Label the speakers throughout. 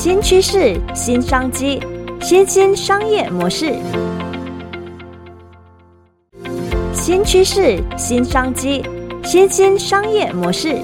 Speaker 1: 新趋势、新商机、新兴商业模式。新趋势、新商机、新兴商业模式。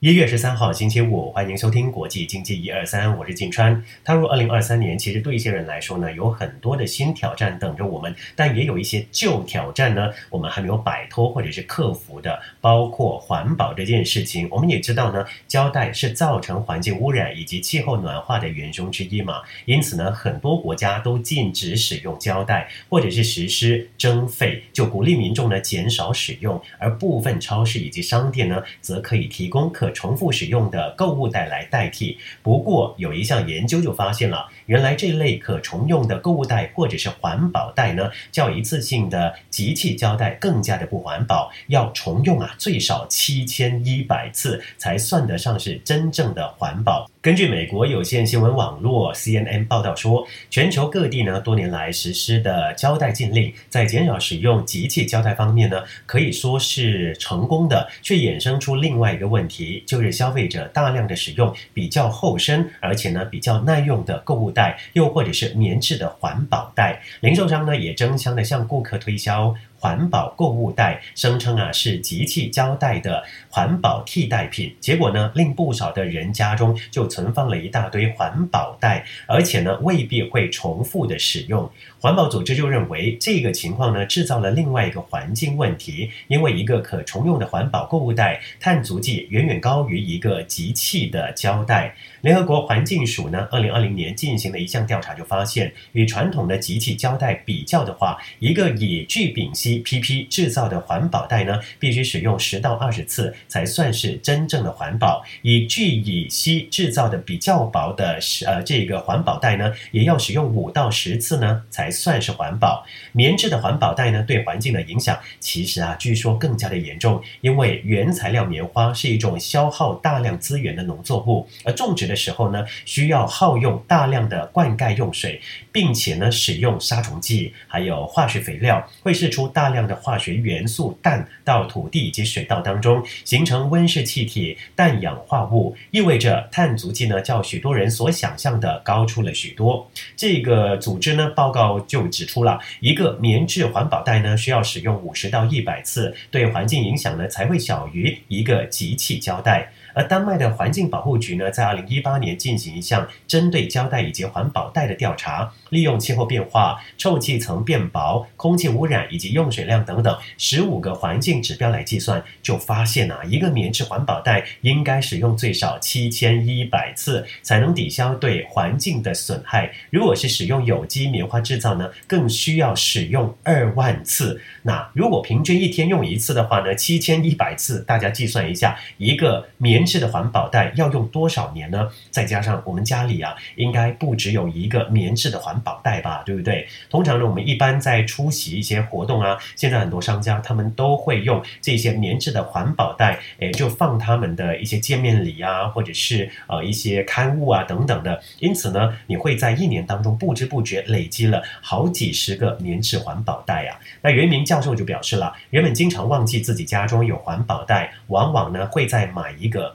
Speaker 2: 一月十三号星期五，欢迎收听国际经济一二三，我是晋川。踏入二零二三年，其实对一些人来说呢，有很多的新挑战等着我们，但也有一些旧挑战呢，我们还没有摆脱或者是克服的，包括环保这件事情。我们也知道呢，胶带是造成环境污染以及气候暖化的元凶之一嘛，因此呢，很多国家都禁止使用胶带，或者是实施征费，就鼓励民众呢减少使用，而部分超市以及商店呢，则可以提供可重复使用的购物袋来代替。不过，有一项研究就发现了，原来这类可重用的购物袋或者是环保袋呢，较一次性的集气胶带更加的不环保，要重用啊最少七千一百次才算得上是真正的环保。根据美国有线新闻网络 CNN 报道说，全球各地呢多年来实施的胶带禁令，在减少使用集气胶带方面呢，可以说是成功的，却衍生出另外一个问题，就是消费者大量的使用比较厚身，而且呢比较耐用的购物，袋又或者是棉质的环保袋，零售商呢也争相的向顾客推销。环保购物袋声称啊是集气胶带的环保替代品，结果呢令不少的人家中就存放了一大堆环保袋，而且呢未必会重复的使用。环保组织就认为这个情况呢制造了另外一个环境问题，因为一个可重用的环保购物袋碳足迹远远高于一个集气的胶带。联合国环境署呢二零二零年进行了一项调查，就发现与传统的集气胶带比较的话，一个以聚丙烯 PP 制造的环保袋呢，必须使用十到二十次才算是真正的环保。以聚乙烯制造的比较薄的呃这个环保袋呢，也要使用五到十次呢才算是环保。棉质的环保袋呢，对环境的影响其实啊，据说更加的严重，因为原材料棉花是一种消耗大量资源的农作物，而种植的时候呢，需要耗用大量的灌溉用水，并且呢，使用杀虫剂还有化学肥料，会释出。大量的化学元素氮到土地以及水稻当中，形成温室气体氮氧化物，意味着碳足迹呢较许多人所想象的高出了许多。这个组织呢报告就指出了一个棉质环保袋呢需要使用五十到一百次，对环境影响呢才会小于一个集气胶带。而丹麦的环境保护局呢，在二零一八年进行一项针对胶带以及环保袋的调查，利用气候变化、臭气层变薄、空气污染以及用水量等等十五个环境指标来计算，就发现啊，一个棉质环保袋应该使用最少七千一百次才能抵消对环境的损害。如果是使用有机棉花制造呢，更需要使用二万次。那如果平均一天用一次的话呢，七千一百次，大家计算一下，一个棉。式的环保袋要用多少年呢？再加上我们家里啊，应该不只有一个棉质的环保袋吧，对不对？通常呢，我们一般在出席一些活动啊，现在很多商家他们都会用这些棉质的环保袋，诶，就放他们的一些见面礼啊，或者是呃一些刊物啊等等的。因此呢，你会在一年当中不知不觉累积了好几十个棉质环保袋呀。那袁明教授就表示了，人们经常忘记自己家中有环保袋，往往呢会再买一个。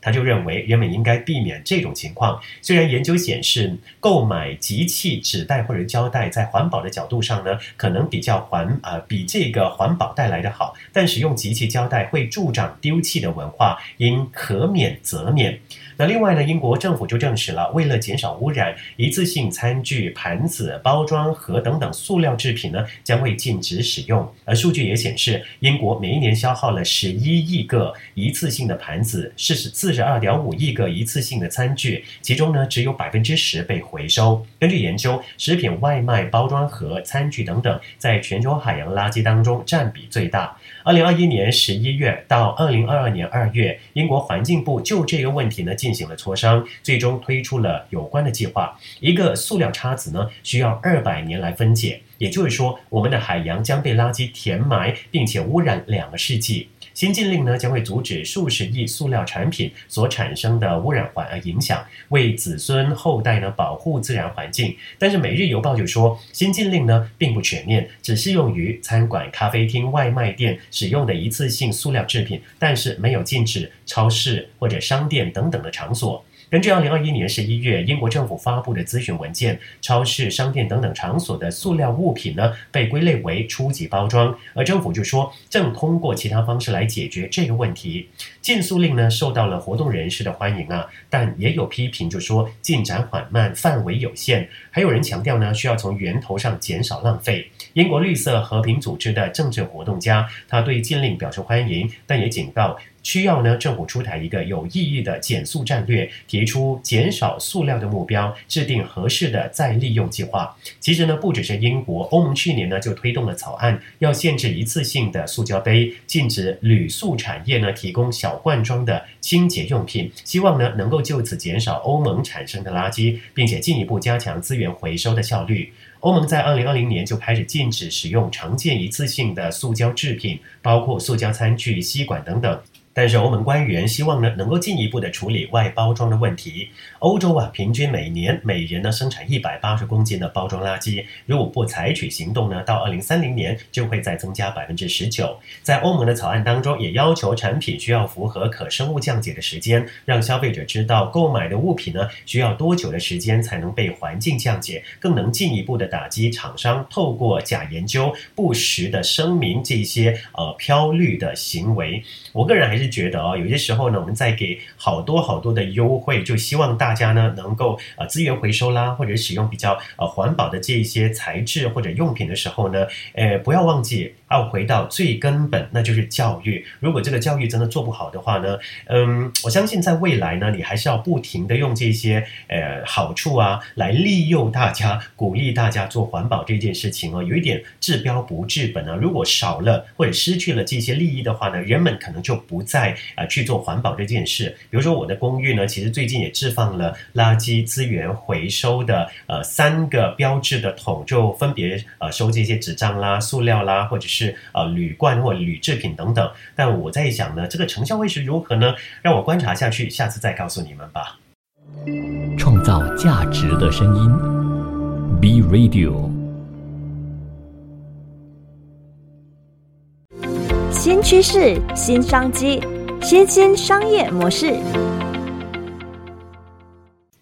Speaker 2: 他就认为人们应该避免这种情况。虽然研究显示，购买集气纸袋或者胶带在环保的角度上呢，可能比较环啊比这个环保带来的好，但使用集气胶带会助长丢弃的文化，应可免则免。那另外呢，英国政府就证实了，为了减少污染，一次性餐具、盘子、包装盒等等塑料制品呢，将会禁止使用。而数据也显示，英国每一年消耗了十一亿个一次性的盘子，是四十二点五亿个一次性的餐具，其中呢，只有百分之十被回收。根据研究，食品外卖包装盒、餐具等等，在全球海洋垃圾当中占比最大。二零二一年十一月到二零二二年二月，英国环境部就这个问题呢进行了磋商，最终推出了有关的计划。一个塑料叉子呢需要二百年来分解，也就是说，我们的海洋将被垃圾填埋，并且污染两个世纪。新禁令呢将会阻止数十亿塑料产品所产生的污染环呃影响，为子孙后代呢保护自然环境。但是《每日邮报》就说，新禁令呢并不全面，只适用于餐馆、咖啡厅、外卖店使用的一次性塑料制品，但是没有禁止超市或者商店等等的场所。根据二零二一年十一月英国政府发布的咨询文件，超市、商店等等场所的塑料物品呢，被归类为初级包装，而政府就说正通过其他方式来解决这个问题。禁塑令呢，受到了活动人士的欢迎啊，但也有批评，就说进展缓慢，范围有限。还有人强调呢，需要从源头上减少浪费。英国绿色和平组织的政治活动家，他对禁令表示欢迎，但也警告。需要呢，政府出台一个有意义的减速战略，提出减少塑料的目标，制定合适的再利用计划。其实呢，不只是英国，欧盟去年呢就推动了草案，要限制一次性的塑胶杯，禁止铝塑产业呢提供小罐装的清洁用品，希望呢能够就此减少欧盟产生的垃圾，并且进一步加强资源回收的效率。欧盟在二零二零年就开始禁止使用常见一次性的塑胶制品，包括塑胶餐具、吸管等等。但是欧盟官员希望呢，能够进一步的处理外包装的问题。欧洲啊，平均每年每人呢生产一百八十公斤的包装垃圾，如果不采取行动呢，到二零三零年就会再增加百分之十九。在欧盟的草案当中，也要求产品需要符合可生物降解的时间，让消费者知道购买的物品呢需要多久的时间才能被环境降解，更能进一步的打击厂商透过假研究、不实的声明这些呃飘绿的行为。我个人还是觉得哦，有些时候呢，我们在给好多好多的优惠，就希望大家呢能够呃资源回收啦，或者使用比较呃环保的这一些材质或者用品的时候呢，呃不要忘记要回到最根本，那就是教育。如果这个教育真的做不好的话呢，嗯，我相信在未来呢，你还是要不停的用这些呃好处啊来利诱大家，鼓励大家做环保这件事情哦，有一点治标不治本啊。如果少了或者失去了这些利益的话呢，人们可能就不再。啊，去做环保这件事。比如说，我的公寓呢，其实最近也置放了垃圾资源回收的呃三个标志的桶，就分别呃收这些纸张啦、塑料啦，或者是是呃铝罐或铝制品等等。但我在想呢，这个成效会是如何呢？让我观察下去，下次再告诉你们吧。
Speaker 3: 创造价值的声音，B Radio。
Speaker 1: 新趋势，新商机。新兴商业模式。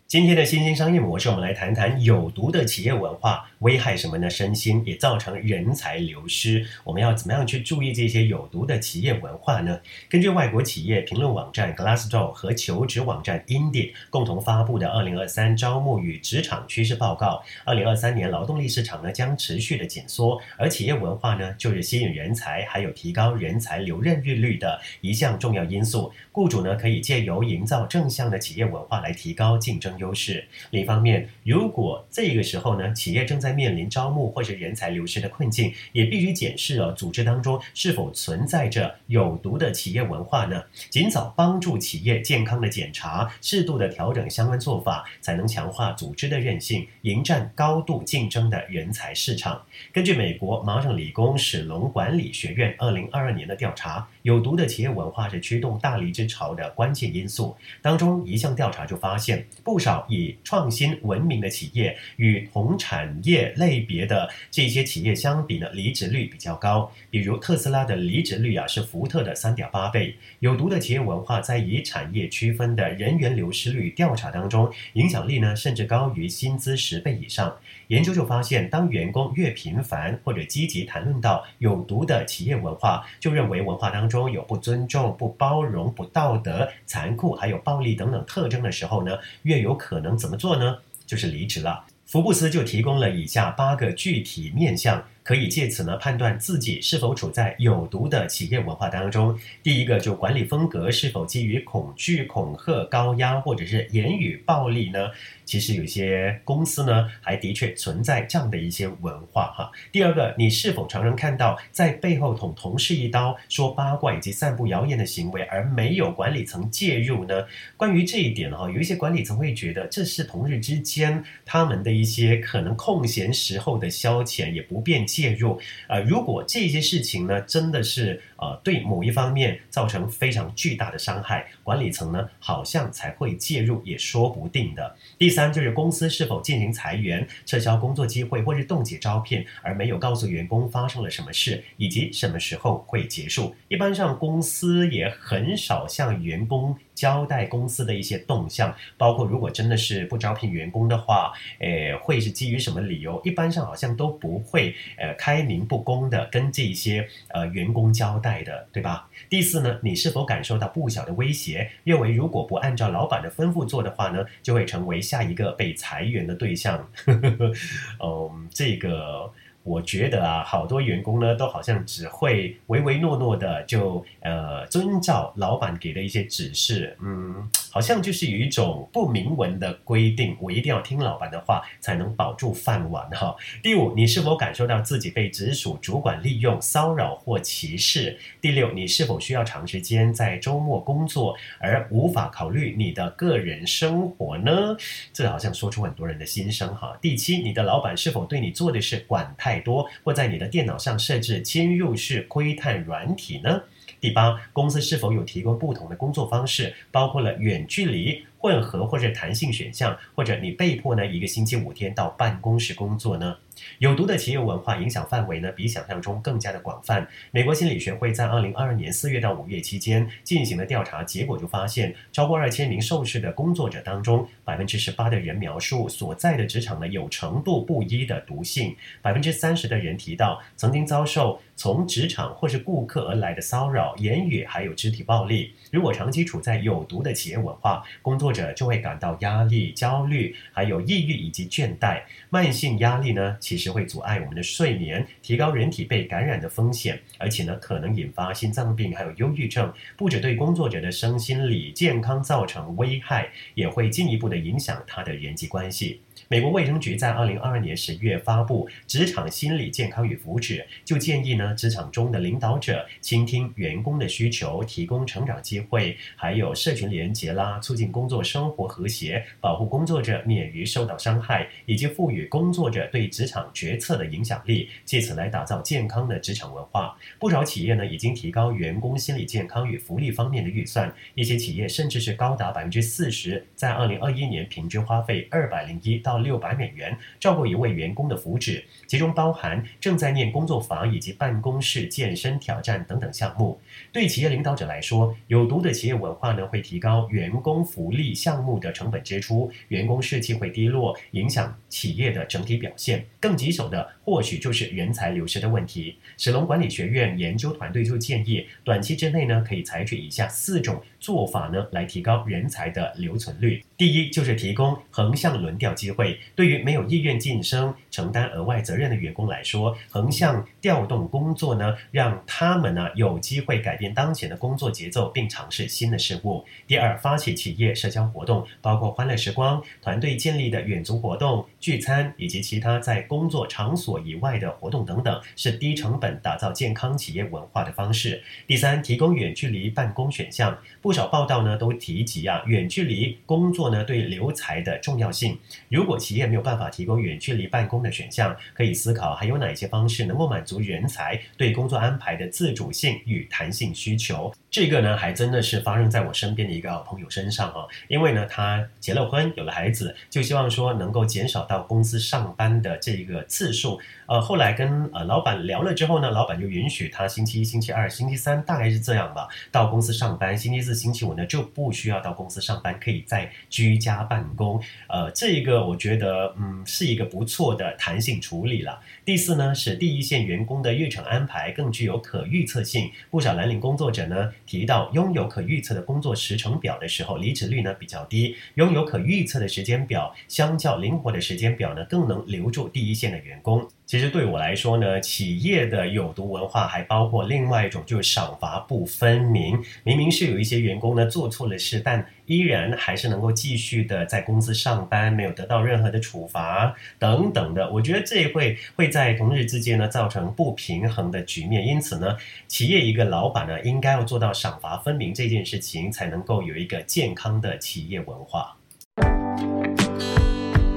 Speaker 2: 今天的新兴商业模式，我们来谈谈有毒的企业文化。危害什么呢？身心也造成人才流失。我们要怎么样去注意这些有毒的企业文化呢？根据外国企业评论网站 Glassdoor 和求职网站 Indeed 共同发布的《二零二三招募与职场趋势报告》，二零二三年劳动力市场呢将持续的紧缩，而企业文化呢就是吸引人才还有提高人才留任率的一项重要因素。雇主呢可以借由营造正向的企业文化来提高竞争优势。另一方面，如果这个时候呢企业正在面临招募或者人才流失的困境，也必须检视哦，组织当中是否存在着有毒的企业文化呢？尽早帮助企业健康的检查，适度的调整相关做法，才能强化组织的韧性，迎战高度竞争的人才市场。根据美国麻省理工史隆管理学院二零二二年的调查，有毒的企业文化是驱动大离职潮的关键因素。当中一项调查就发现，不少以创新闻名的企业与同产业。类别的这些企业相比呢，离职率比较高。比如特斯拉的离职率啊是福特的三点八倍。有毒的企业文化在以产业区分的人员流失率调查当中，影响力呢甚至高于薪资十倍以上。研究就发现，当员工越频繁或者积极谈论到有毒的企业文化，就认为文化当中有不尊重、不包容、不道德、残酷还有暴力等等特征的时候呢，越有可能怎么做呢？就是离职了。福布斯就提供了以下八个具体面向。可以借此呢判断自己是否处在有毒的企业文化当中。第一个就管理风格是否基于恐惧、恐吓、高压或者是言语暴力呢？其实有些公司呢还的确存在这样的一些文化哈。第二个，你是否常常看到在背后捅同事一刀、说八卦以及散布谣言的行为，而没有管理层介入呢？关于这一点哈，有一些管理层会觉得这是同事之间他们的一些可能空闲时候的消遣，也不便。介入呃，如果这些事情呢，真的是呃对某一方面造成非常巨大的伤害，管理层呢好像才会介入，也说不定的。第三就是公司是否进行裁员、撤销工作机会或是冻结招聘，而没有告诉员工发生了什么事以及什么时候会结束。一般上公司也很少向员工。交代公司的一些动向，包括如果真的是不招聘员工的话，诶，会是基于什么理由？一般上好像都不会，呃，开明不公的跟这些呃员工交代的，对吧？第四呢，你是否感受到不小的威胁？认为如果不按照老板的吩咐做的话呢，就会成为下一个被裁员的对象。嗯，这个。我觉得啊，好多员工呢，都好像只会唯唯诺诺的，就呃遵照老板给的一些指示，嗯，好像就是有一种不明文的规定，我一定要听老板的话才能保住饭碗哈。第五，你是否感受到自己被直属主管利用、骚扰或歧视？第六，你是否需要长时间在周末工作而无法考虑你的个人生活呢？这好像说出很多人的心声哈。第七，你的老板是否对你做的事管太？多或在你的电脑上设置侵入式窥探软体呢？第八，公司是否有提供不同的工作方式，包括了远距离、混合或者弹性选项，或者你被迫呢一个星期五天到办公室工作呢？有毒的企业文化影响范围呢，比想象中更加的广泛。美国心理学会在二零二二年四月到五月期间进行了调查，结果就发现，超过二千名受试的工作者当中，百分之十八的人描述所在的职场呢有程度不一的毒性，百分之三十的人提到曾经遭受从职场或是顾客而来的骚扰、言语还有肢体暴力。如果长期处在有毒的企业文化，工作者就会感到压力、焦虑，还有抑郁以及倦怠。慢性压力呢？其实会阻碍我们的睡眠，提高人体被感染的风险，而且呢，可能引发心脏病，还有忧郁症。不止对工作者的身心理健康造成危害，也会进一步的影响他的人际关系。美国卫生局在二零二二年十月发布《职场心理健康与福祉》，就建议呢，职场中的领导者倾听员工的需求，提供成长机会，还有社群连结啦，促进工作生活和谐，保护工作者免于受到伤害，以及赋予工作者对职场决策的影响力，借此来打造健康的职场文化。不少企业呢，已经提高员工心理健康与福利方面的预算，一些企业甚至是高达百分之四十，在二零二一年平均花费二百零一到。六百美元照顾一位员工的福祉，其中包含正在念工作坊以及办公室健身挑战等等项目。对企业领导者来说，有毒的企业文化呢，会提高员工福利项目的成本支出，员工士气会低落，影响企业的整体表现。更棘手的，或许就是人才流失的问题。史龙管理学院研究团队就建议，短期之内呢，可以采取以下四种做法呢，来提高人才的留存率。第一，就是提供横向轮调机会。对于没有意愿晋升、承担额外责任的员工来说，横向调动工作呢，让他们呢有机会改变当前的工作节奏，并尝试新的事物。第二，发起企业社交活动，包括欢乐时光、团队建立的远足活动、聚餐以及其他在工作场所以外的活动等等，是低成本打造健康企业文化的方式。第三，提供远距离办公选项。不少报道呢都提及啊，远距离工作呢对留才的重要性。如果企业没有办法提供远距离办公的选项，可以思考还有哪些方式能够满足人才对工作安排的自主性与弹性需求。这个呢，还真的是发生在我身边的一个朋友身上哦。因为呢，他结了婚，有了孩子，就希望说能够减少到公司上班的这个次数。呃，后来跟呃老板聊了之后呢，老板就允许他星期一、星期二、星期三大概是这样吧，到公司上班。星期四、星期五呢就不需要到公司上班，可以在居家办公。呃，这一个我觉得嗯是一个不错的弹性处理了。第四呢，是第一线员工的日程安排更具有可预测性。不少蓝领工作者呢。提到拥有可预测的工作时程表的时候，离职率呢比较低。拥有可预测的时间表，相较灵活的时间表呢，更能留住第一线的员工。其实对我来说呢，企业的有毒文化还包括另外一种，就是赏罚不分明。明明是有一些员工呢做错了事，但依然还是能够继续的在公司上班，没有得到任何的处罚等等的。我觉得这会会在同事之间呢造成不平衡的局面。因此呢，企业一个老板呢应该要做到赏罚分明这件事情，才能够有一个健康的企业文化，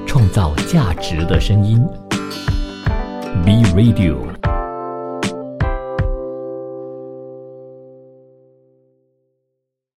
Speaker 3: 创造价值的声音。B Radio。